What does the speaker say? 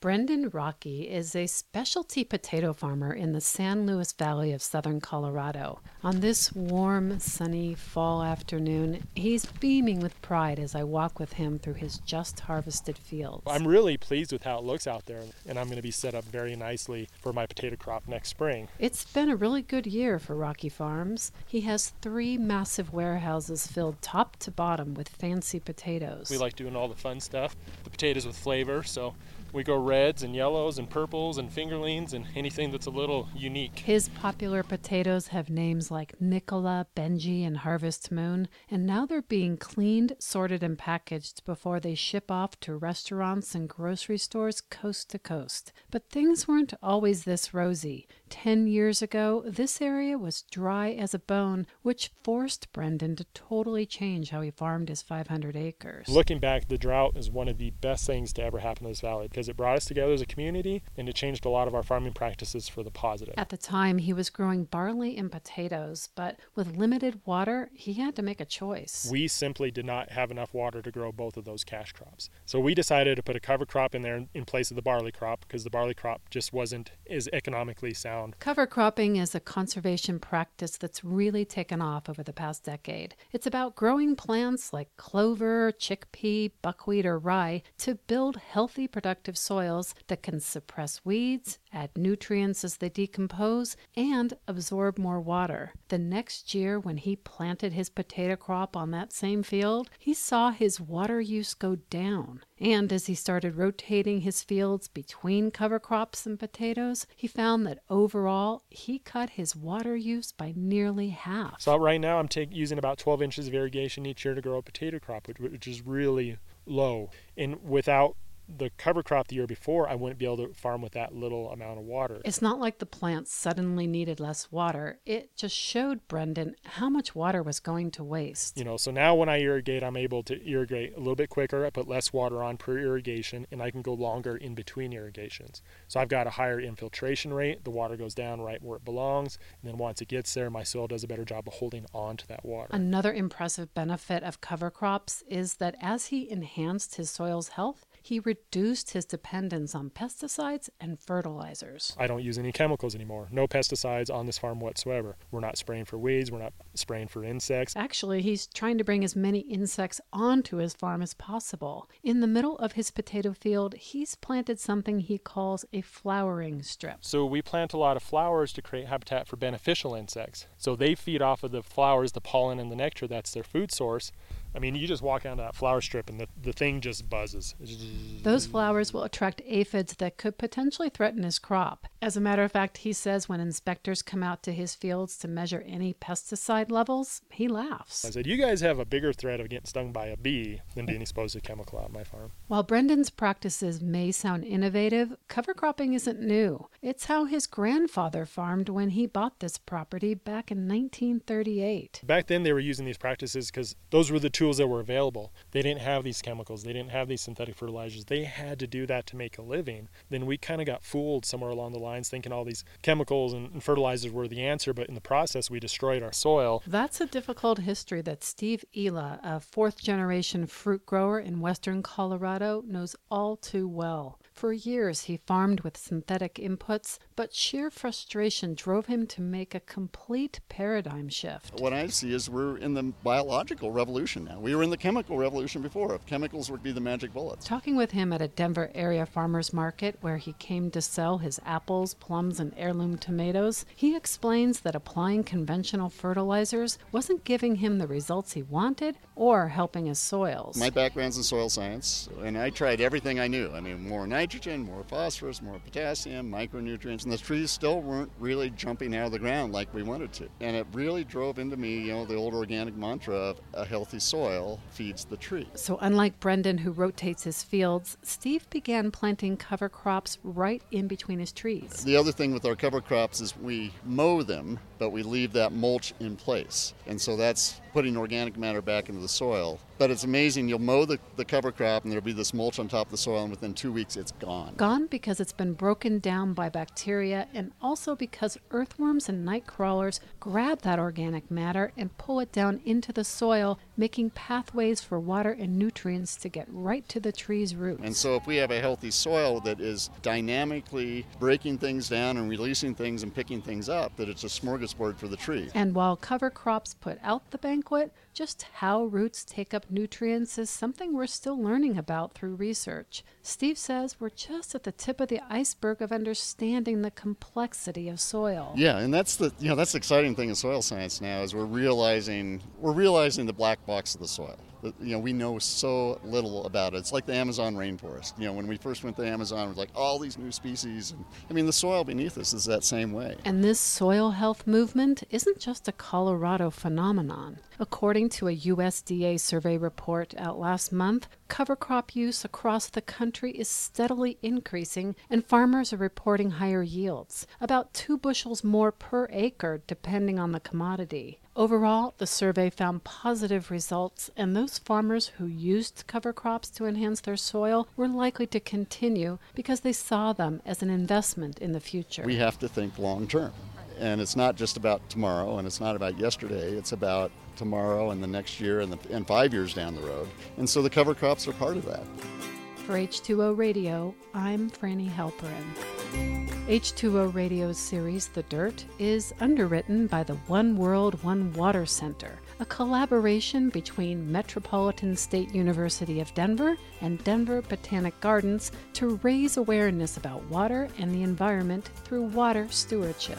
Brendan Rockey is a specialty potato farmer in the San Luis Valley of southern Colorado. On this warm, sunny fall afternoon, he's beaming with pride as I walk with him through his just harvested fields. I'm really pleased with how it looks out there, and I'm going to be set up very nicely for my potato crop next spring. It's been a really good year for Rockey Farms. He has three massive warehouses filled top to bottom with fancy potatoes. We like doing all the fun stuff, the potatoes with flavor, so we go reds and yellows and purples and fingerlings and anything that's a little unique. His popular potatoes have names like Nicola, Bintje, and Harvest Moon, and now they're being cleaned, sorted, and packaged before they ship off to restaurants and grocery stores coast to coast. But things weren't always this rosy. Ten years ago, this area was dry as a bone, which forced Brendan to totally change how he farmed his 500 acres. Looking back, the drought is one of the best things to ever happen to this valley because it brought us together as a community and it changed a lot of our farming practices for the positive. At the time, he was growing barley and potatoes, but with limited water, he had to make a choice. We simply did not have enough water to grow both of those cash crops. So we decided to put a cover crop in there in place of the barley crop because the barley crop just wasn't as economically sound. Cover cropping is a conservation practice that's really taken off over the past decade. It's about growing plants like clover, chickpea, buckwheat, or rye to build healthy, productive soils that can suppress weeds, add nutrients as they decompose, and absorb more water. The next year, when he planted his potato crop on that same field, he saw his water use go down. And as he started rotating his fields between cover crops and potatoes, he found that overall he cut his water use by nearly half. So right now I'm take, using about 12 inches of irrigation each year to grow a potato crop, which, which is really low. And without the cover crop the year before, I wouldn't be able to farm with that little amount of water. It's not like the plants suddenly needed less water. It just showed Brendan how much water was going to waste. You know, so now when I irrigate, I'm able to irrigate a little bit quicker. I put less water on per irrigation, and I can go longer in between irrigations. So I've got a higher infiltration rate. The water goes down right where it belongs. And then once it gets there, my soil does a better job of holding on to that water. Another impressive benefit of cover crops is that as he enhanced his soil's health, he reduced his dependence on pesticides and fertilizers. I don't use any chemicals anymore. No pesticides on this farm whatsoever. We're not spraying for weeds, we're not spraying for insects. Actually, he's trying to bring as many insects onto his farm as possible. In the middle of his potato field, he's planted something he calls a flowering strip. So we plant a lot of flowers to create habitat for beneficial insects. So they feed off of the flowers, the pollen, and the nectar. That's their food source. I mean, you just walk onto that flower strip and the, the thing just buzzes. Those flowers will attract aphids that could potentially threaten his crop. As a matter of fact, he says when inspectors come out to his fields to measure any pesticide levels, he laughs. I said, You guys have a bigger threat of getting stung by a bee than being exposed to chemical out on my farm. While Brendan's practices may sound innovative, cover cropping isn't new. It's how his grandfather farmed when he bought this property back in 1938. Back then, they were using these practices because those were the tools that were available. They didn't have these chemicals, they didn't have these synthetic fertilizers. They had to do that to make a living. Then we kind of got fooled somewhere along the lines thinking all these chemicals and fertilizers were the answer, but in the process, we destroyed our soil. That's a difficult history that Steve Ela, a fourth generation fruit grower in western Colorado, knows all too well. For years, he farmed with synthetic inputs, but sheer frustration drove him to make a complete paradigm shift. What I see is we're in the biological revolution now. We were in the chemical revolution before. If chemicals would be the magic bullets. Talking with him at a Denver area farmers market where he came to sell his apples, plums, and heirloom tomatoes, he explains that applying conventional fertilizers wasn't giving him the results he wanted or helping his soils. My background's in soil science, and I tried everything I knew. I mean, more nitrogen, more phosphorus, more potassium, micronutrients, and the trees still weren't really jumping out of the ground like we wanted to. And it really drove into me, you know, the old organic mantra of a healthy soil feeds the tree. So, unlike Brendan, who rotates his fields, Steve began planting cover crops right in between his trees. The other thing with our cover crops is we mow them, but we leave that mulch in place. And so that's putting organic matter back into the soil. But it's amazing, you'll mow the, the cover crop and there'll be this mulch on top of the soil, and within two weeks it's gone. Gone because it's been broken down by bacteria and also because earthworms and night crawlers grab that organic matter and pull it down into the soil, making pathways for water and nutrients to get right to the tree's roots. And so if we have a healthy soil that is dynamically breaking things down and releasing things and picking things up, that it's a smorgasbord for the tree. And while cover crops put out the banquet, just how roots take up nutrients is something we're still learning about through research. Steve says we're just at the tip of the iceberg of understanding the complexity of soil. Yeah, and that's the you know that's the exciting thing in soil science now is we're realizing we're realizing the black box of the soil you know, we know so little about it. It's like the Amazon rainforest. You know, when we first went to the Amazon, it was like all these new species. And, I mean, the soil beneath us is that same way. And this soil health movement isn't just a Colorado phenomenon. According to a USDA survey report out last month, cover crop use across the country is steadily increasing, and farmers are reporting higher yields, about two bushels more per acre, depending on the commodity. Overall, the survey found positive results, and those farmers who used cover crops to enhance their soil were likely to continue because they saw them as an investment in the future. We have to think long term. And it's not just about tomorrow and it's not about yesterday, it's about tomorrow and the next year and, the, and five years down the road. And so the cover crops are part of that. For H2O Radio, I'm Franny Halperin. H2O Radio's series The Dirt is underwritten by the One World, One Water Center, a collaboration between Metropolitan State University of Denver and Denver Botanic Gardens to raise awareness about water and the environment through water stewardship.